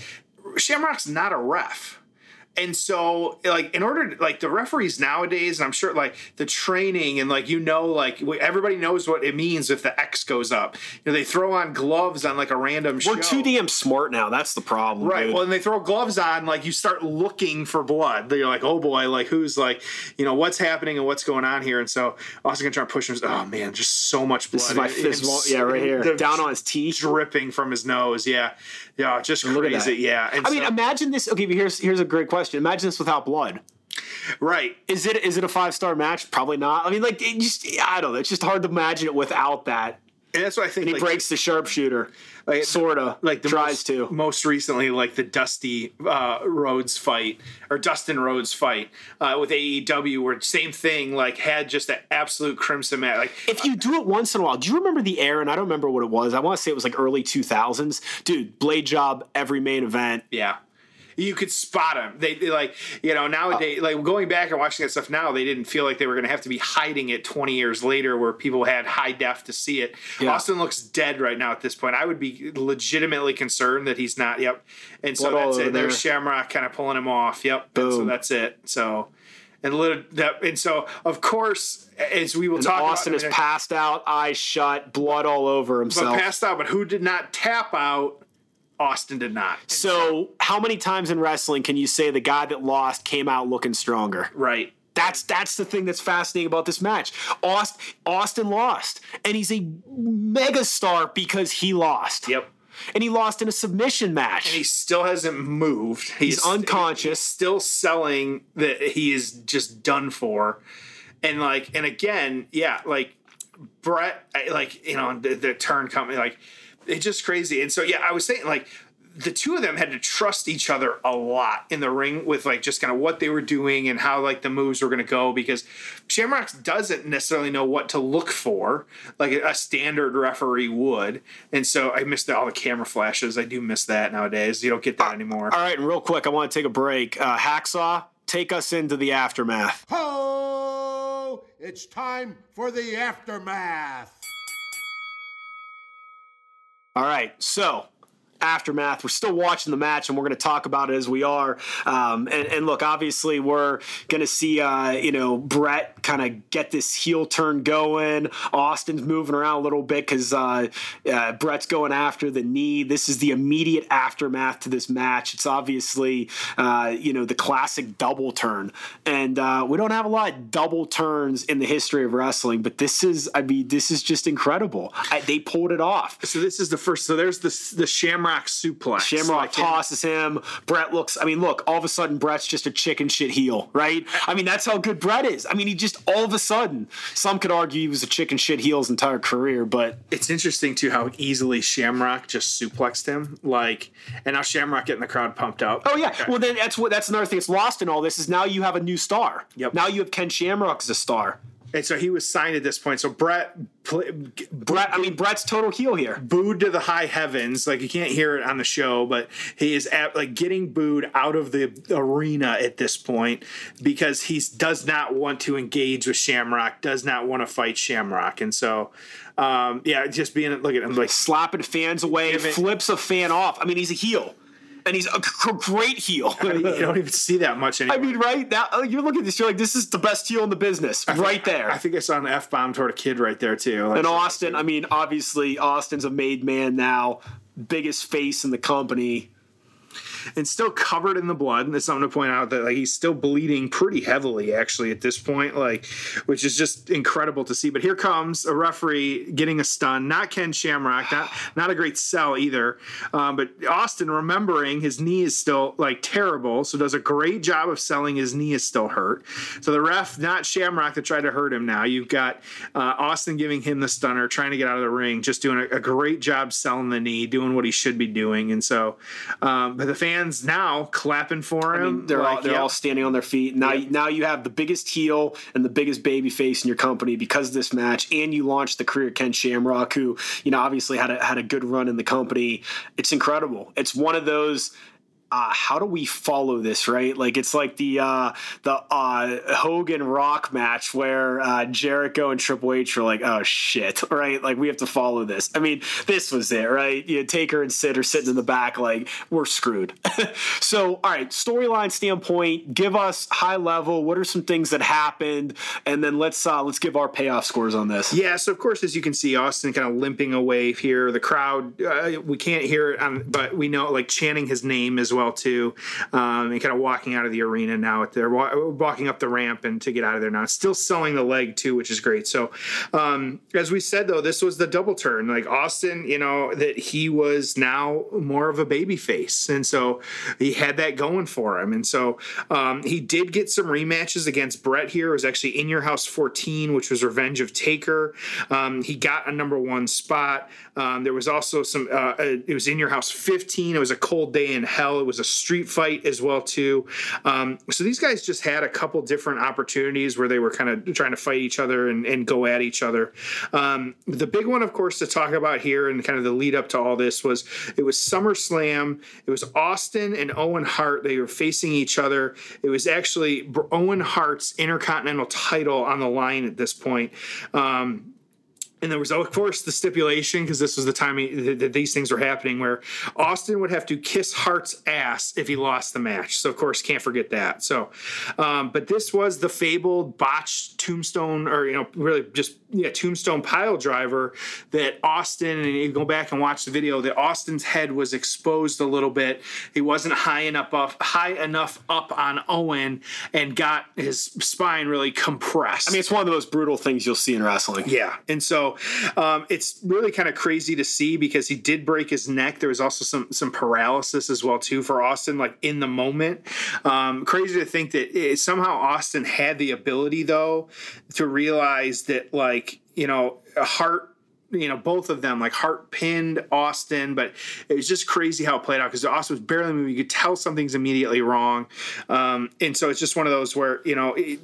Shamrock's not a ref. And so, like, in order to, like, the referees nowadays, and I'm sure, like, the training and, like, you know, like, everybody knows what it means if the X goes up. You know, they throw on gloves on, like, a random show. We're too damn smart now. That's the problem. Right. dude. Well, and they throw gloves on, like you start looking for blood. You're like, oh boy, like who's like, you know, what's happening and what's going on here. And so Austin to push him. Oh man, just so much blood. this is my fist. wall- Yeah, right here. Down on his teeth. dripping from his nose. Yeah, yeah, just Look at that. crazy. Yeah. And I mean, imagine this. Okay, but here's here's a great question. Imagine this without blood. right. Is it is it a five star match? Probably not. I mean, like it just I don't know. It's just hard to imagine it without that. And that's what I think. He like, breaks the sharpshooter. Like, sorta. like the tries most, to. Most recently, like the Dusty uh, Rhodes fight or Dustin Rhodes fight uh, with AEW, where same thing, like had just an absolute crimson match. Like If you do it once in a while, do you remember the era? And I don't remember what it was. I want to say it was like early two thousands. Dude, blade job every main event. Yeah. You could spot them. They, they like, you know, nowadays, like going back and watching that stuff now, they didn't feel like they were going to have to be hiding it 20 years later where people had high def to see it. Yeah. Austin looks dead right now at this point. I would be legitimately concerned that he's not. Yep. And so Blood that's it. There's. Shamrock kind of pulling him off. Yep. And so Boom. that's it. So, and little that, and so of course, as we will And talk Austin about, is passed out, eyes shut, blood all over but himself. passed out. But who did not tap out? Austin did not. so, how many times in wrestling can you say the guy that lost came out looking stronger? Right. That's that's the thing that's fascinating about this match. Austin, Austin lost, and he's a megastar because he lost. Yep. And he lost in a submission match. And he still hasn't moved. He's, unconscious. He's still selling that he is just done for, and like, and again, yeah, like Bret, like you know, the, the turn coming, like it's just crazy. And so, yeah, I was saying like the two of them had to trust each other a lot in the ring with like just kind of what they were doing and how like the moves were going to go because Shamrock doesn't necessarily know what to look for like a standard referee would. And so I missed all the camera flashes. I do miss that nowadays. You don't get that anymore. All right, and real quick, I want to take a break. Uh, Hacksaw, take us into the aftermath. Ho! It's It's time for the aftermath. All right, so aftermath. We're still watching the match, and we're going to talk about it as we are. Um, and, and, look, obviously, we're going to see uh, you know Bret kind of get this heel turn going. Austin's moving around a little bit because uh, uh, Bret's going after the knee. This is the immediate aftermath to this match. It's obviously uh, you know the classic double turn, and uh, we don't have a lot of double turns in the history of wrestling, but this is I mean this is just incredible. I, they pulled it off. So this is the first. So there's the the Shamrock Shamrock suplex. Shamrock like tosses him. Bret looks. I mean, look. All of a sudden, Bret's just a chicken shit heel, right? I mean, that's how good Bret is. I mean, he just all of a sudden. Some could argue he was a chicken shit heel his entire career, but it's interesting too how easily Shamrock just suplexed him. Like, and now Shamrock getting the crowd pumped up. Oh yeah. Okay. Well, then that's what that's another thing that's lost in all this is now you have a new star. Yep. Now you have Ken Shamrock as a star. And so he was signed at this point. So Bret, Bret, I mean Bret's total heel here. Booed to the high heavens, like you can't hear it on the show, but he is at, like getting booed out of the arena at this point because he does not want to engage with Shamrock, does not want to fight Shamrock, and so um, yeah, just being look at him like slapping fans away, flips a fan off. I mean, he's a heel and he's a great heel. I mean, you don't even see that much anymore. I mean, right now uh, you're looking at this, you're like, this is the best heel in the business, I right there. I, I, think I saw an f bomb toward a kid right there too. Like, and Austin, I mean, obviously Austin's a made man now, biggest face in the company and still covered in the blood. And it's something to point out that like he's still bleeding pretty heavily actually at this point, like which is just incredible to see. But here comes a referee getting a stun, not Ken Shamrock, not not a great sell either. Um, but Austin remembering his knee is still like terrible, so does a great job of selling his knee is still hurt. So the ref, not Shamrock, that tried to hurt him. Now you've got uh, Austin giving him the stunner, trying to get out of the ring, just doing a, a great job selling the knee, doing what he should be doing. And so, um, but the fans fans now clapping for him. I mean, they're like, all they're all standing on their feet. Now now you have the biggest heel and the biggest baby face in your company because of this match, and you launched the career of Ken Shamrock, who you know obviously had a had a good run in the company. It's incredible. It's one of those uh, how do we follow this right? Like it's like the uh, the uh, hogan rock match where uh, jericho and triple h were like oh shit right? Like we have to follow this. I mean this was it right? You know, taker and sid are sitting in the back like we're screwed. So all right storyline standpoint give us high level what are some things that happened? And then let's uh, let's give our payoff scores on this. Yeah so of course as you can see austin kind of limping away here. The crowd uh, we can't hear it on, but we know like chanting his name as well too, um, and kind of walking out of the arena now. They're walking up the ramp and to get out of there now. Still selling the leg too, which is great. So um, as we said though, this was the double turn. Like Austin, you know that he was now more of a baby face, and so he had that going for him. And so um, he did get some rematches against Bret here. It was actually in your house 14, which was Revenge of Taker. Um, he got a number one spot. Um, there was also some. Uh, uh it was in your house 15. It was a cold day in hell. It was a street fight as well too. Um, so these guys just had a couple different opportunities where they were kind of trying to fight each other and, and go at each other. Um, the big one, of course, to talk about here and kind of the lead up to all this was it was SummerSlam. It was Austin and Owen Hart. They were facing each other. It was actually Owen Hart's Intercontinental title on the line at this point. Um, and there was, of course, the stipulation because this was the time that these things were happening, where Austin would have to kiss Hart's ass if he lost the match. So, of course, can't forget that. So, um, but this was the fabled botched tombstone, or you know, really just yeah, tombstone pile driver that Austin. And you go back and watch the video. That Austin's head was exposed a little bit. He wasn't high enough up, high enough up on Owen, and got his spine really compressed. I mean, it's one of the most brutal things you'll see in wrestling. Yeah, and so um, it's really kind of crazy to see because he did break his neck. There was also some some paralysis as well too for Austin, like in the moment. Um, crazy to think that it, somehow Austin had the ability though to realize that like you know a heart you know, both of them, like Hart pinned Austin, but it was just crazy how it played out because Austin was barely moving. You could tell something's immediately wrong. Um, and so it's just one of those where, you know, it,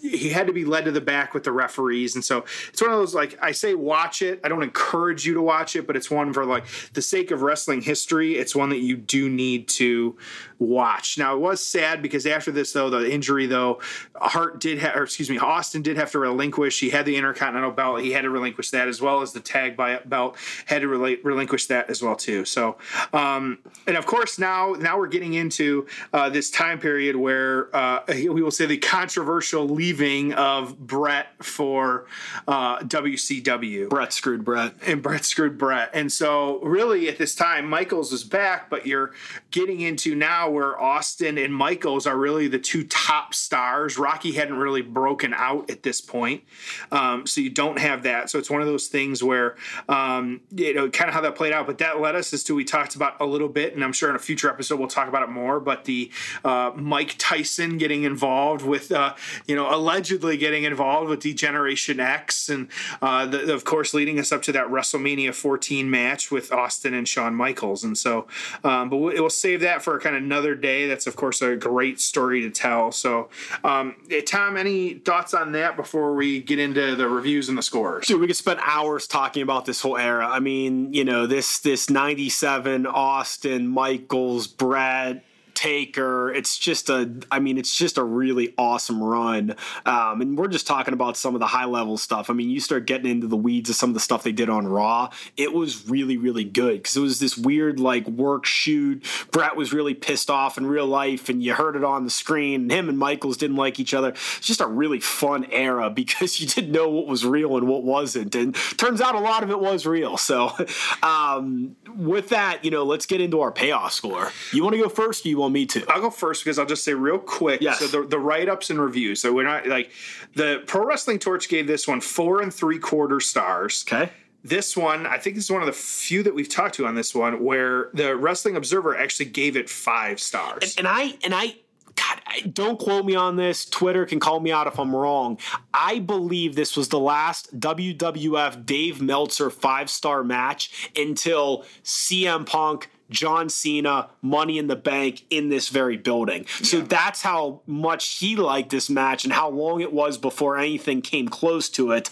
he had to be led to the back with the referees. And so it's one of those like i say watch it. I don't encourage you to watch it but it's one for like the sake of wrestling history. It's one that you do need to watch. Now it was sad because after this though, the injury though, Hart did have, or excuse me, Austin did have to relinquish. He had the Intercontinental belt. He had to relinquish that as well as the tag by belt. Had to relate, relinquish that as well too. So, um, and of course now now we're getting into uh, this time period where uh, we will say the controversial leaving of Bret for uh, WCW. Bret screwed Bret. And Bret screwed Bret. And so, really, at this time, Michaels is back, but you're getting into now where Austin and Michaels are really the two top stars. Rocky hadn't really broken out at this point. Um, so, you don't have that. So, it's one of those things where, um, you know, kind of how that played out. But that led us as to we talked about a little bit, and I'm sure in a future episode we'll talk about it more. But the uh, Mike Tyson getting involved with, uh, you know, allegedly getting involved with Degeneration X, and uh, the, of course leading us up to that WrestleMania 14 match with Austin and Shawn Michaels. And so, um, but we'll, we'll save that for a kind of another day. That's of course a great story to tell. So, um, Tom, any thoughts on that before we get into the reviews and the scores? Dude, we could spend hours talking about this whole era. I mean, you know, this this 97 Austin, Michaels, Bret, Taker. It's just a, I mean, it's just a really awesome run. Um, and we're just talking about some of the high level stuff. I mean, you start getting into the weeds of some of the stuff they did on Raw. It was really, really good because it was this weird like work shoot. Bret was really pissed off in real life, and you heard it on the screen. Him and Michaels didn't like each other. It's just a really fun era because you didn't know what was real and what wasn't. And turns out a lot of it was real. So, um, with that, you know, let's get into our payoff score. You want to go first? Or you want me to? I'll go first because I'll just say real quick. Yes. So the, the write ups and reviews. So we're not like the Pro Wrestling Torch gave this one four and three quarter stars. Okay. This one, I think this is one of the few that we've talked to on this one where the Wrestling Observer actually gave it five stars. And, and I and I God, I, don't quote me on this. Twitter can call me out if I'm wrong. I believe this was the last WWF Dave Meltzer five star match until CM Punk John Cena, Money in the Bank in this very building. So that's how much he liked this match and how long it was before anything came close to it.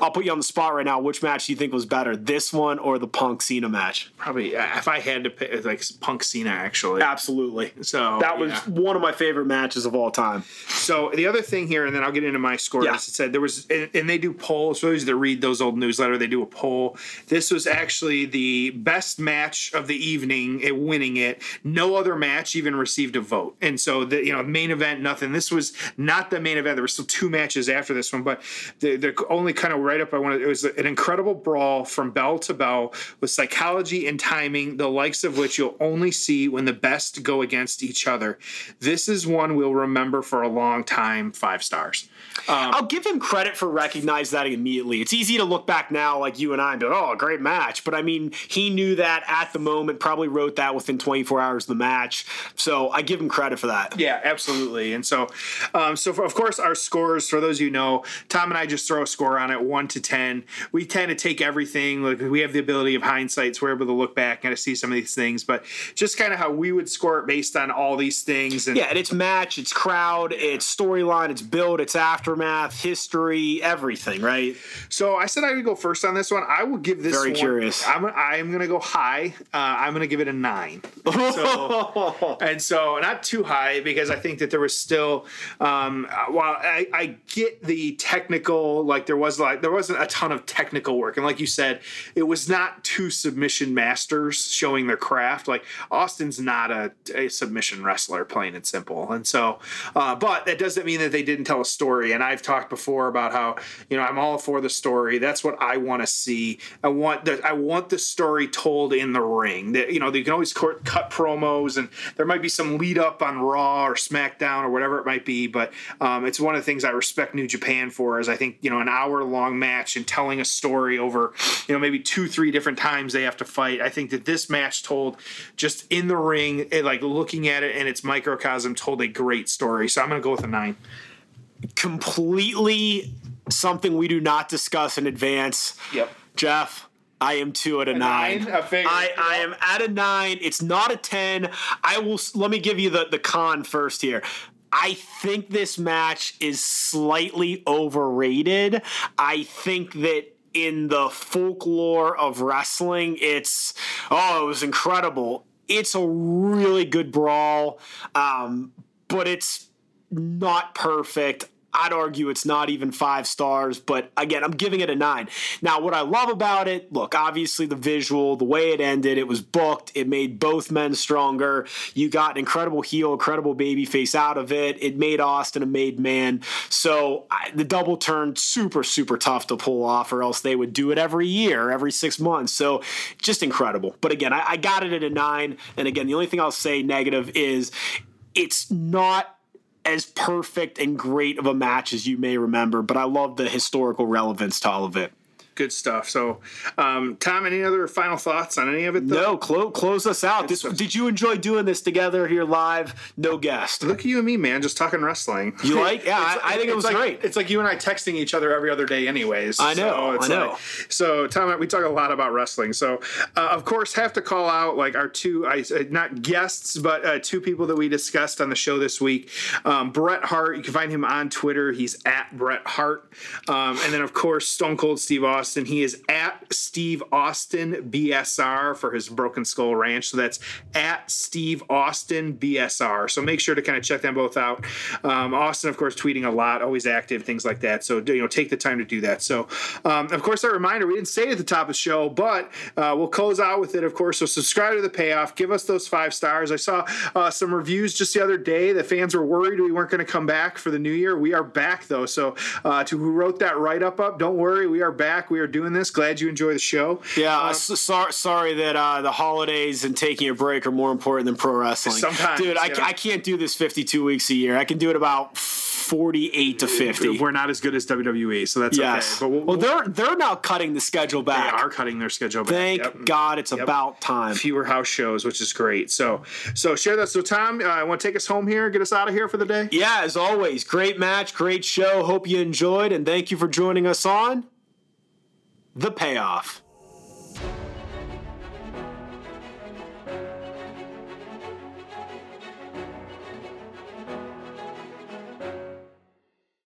I'll put you on the spot right now. Which match do you think was better, this one or the Punk Cena match? Probably, uh, if I had to pick, like Punk Cena, actually. Absolutely. So That was yeah. one of my favorite matches of all time. So the other thing here, and then I'll get into my scores. Yeah. It said there was, and, and they do polls. For those that read those old newsletter, they do a poll. This was actually the best match of the evening, at winning it. No other match even received a vote, and so the you know main event, nothing. This was not the main event. There were still two matches after this one, but the, the only kind of write up I wanted. It was an incredible brawl from bell to bell with psychology and timing, the likes of which you'll only see when the best go against each other. This is one we'll remember for a long time. Five stars. I'll give him credit for recognizing that immediately. It's easy to look back now, like you and I, and be like, oh, great match. But I mean, he knew that at the moment, probably wrote that within 24 hours of the match. So I give him credit for that. Yeah, absolutely. And so, um, so for, of course, our scores for those of you who know, Tom and I just throw a score on it, one to ten. We tend to take everything. Like we have the ability of hindsight, so we're able to look back and to see some of these things. But just kind of how we would score it based on all these things. And Yeah, and it's match, it's crowd, it's storyline, it's build, it's aftermath, history, everything, right? So I said I would go first on this one. I will give this Very one- curious. I'm I'm going to go high. Uh, I'm going to give it a nine. So, and so not too high because I think that there was still, um, while I, I get the technical, like there was like there wasn't a ton of technical work, and like you said, it was not two submission masters showing their craft. Like Austin's not a, a submission wrestler, plain and simple. And so, uh, but that doesn't mean that they didn't tell a story. And I've talked before about how you know I'm all for the story. That's what I want to see. I want the I want the story told in the ring. That you know you can always cut cut promos, and there might be some lead up on Raw or SmackDown or whatever it might be. But um, it's one of the things I respect New Japan for. Is I think you know an hour long match and telling a story over you know maybe two three different times they have to fight. I think that this match told just in the ring, it, like looking at it and its microcosm, told a great story. So I'm going to go with a nine. Completely something we do not discuss in advance. Yep. Jeff, I am two at a, nine. nine? I figured. I, I am at a nine. It's not a ten. I will. Let me give you the the con first here. I think this match is slightly overrated. I think that in the folklore of wrestling, it's oh, it was incredible. it's a really good brawl, um, but it's not perfect. I'd argue it's not even five stars, but again, I'm giving it a nine. Now, what I love about it, look, obviously the visual, the way it ended, it was booked, it made both men stronger. You got an incredible heel, incredible baby face out of it. It made Austin a made man. So I, the double turn, super, super tough to pull off, or else they would do it every year, every six months. So just incredible. But again, I, I got it at a nine. And again, the only thing I'll say negative is it's not as perfect and great of a match as you may remember, but I love the historical relevance to all of it good stuff. So, um, Tom, any other final thoughts on any of it? Though? No, clo- close us out. This, did you enjoy doing this together here live? No guest. Look at you and me, man, just talking wrestling. You like? Yeah, I, I, think it was like, great. It's like you and I texting each other every other day, anyways. I know. So I know. Like, so, Tom, we talk a lot about wrestling. So, uh, of course, have to call out like our two, uh, not guests, but uh, two people that we discussed on the show this week. Um, Bret Hart. You can find him on Twitter. He's at Bret Hart. Um, and then, of course, Stone Cold Steve Austin. And he is at Steve Austin BSR for his Broken Skull Ranch. So that's at Steve Austin BSR. So make sure to kind of check them both out. Um, Austin, of course, tweeting a lot, always active, things like that. So you know, take the time to do that. So um, of course, that reminder we didn't say it at the top of the show, but uh, we'll close out with it, of course. So subscribe to the payoff. Give us those five stars. I saw uh, some reviews just the other day. The fans were worried we weren't going to come back for the new year. We are back though. So uh, to who wrote that write up up, don't worry, we are back. We are doing this. Glad you enjoy the show. Yeah, uh, so, sorry that uh, the holidays and taking a break are more important than pro wrestling. Sometimes, dude, I, yeah. I can't do this 52 weeks a year. I can do it about 48 to 50. We're not as good as WWE, so that's yes. okay. But we'll, well, they're they're now cutting the schedule back. They are cutting their schedule back. Thank yep. God it's yep. about time. Fewer house shows, which is great. So so share that. So Tom, uh, I want to take us home here, get us out of here for the day. Yeah, as always, great match, great show. Hope you enjoyed, and thank you for joining us on the Payoff.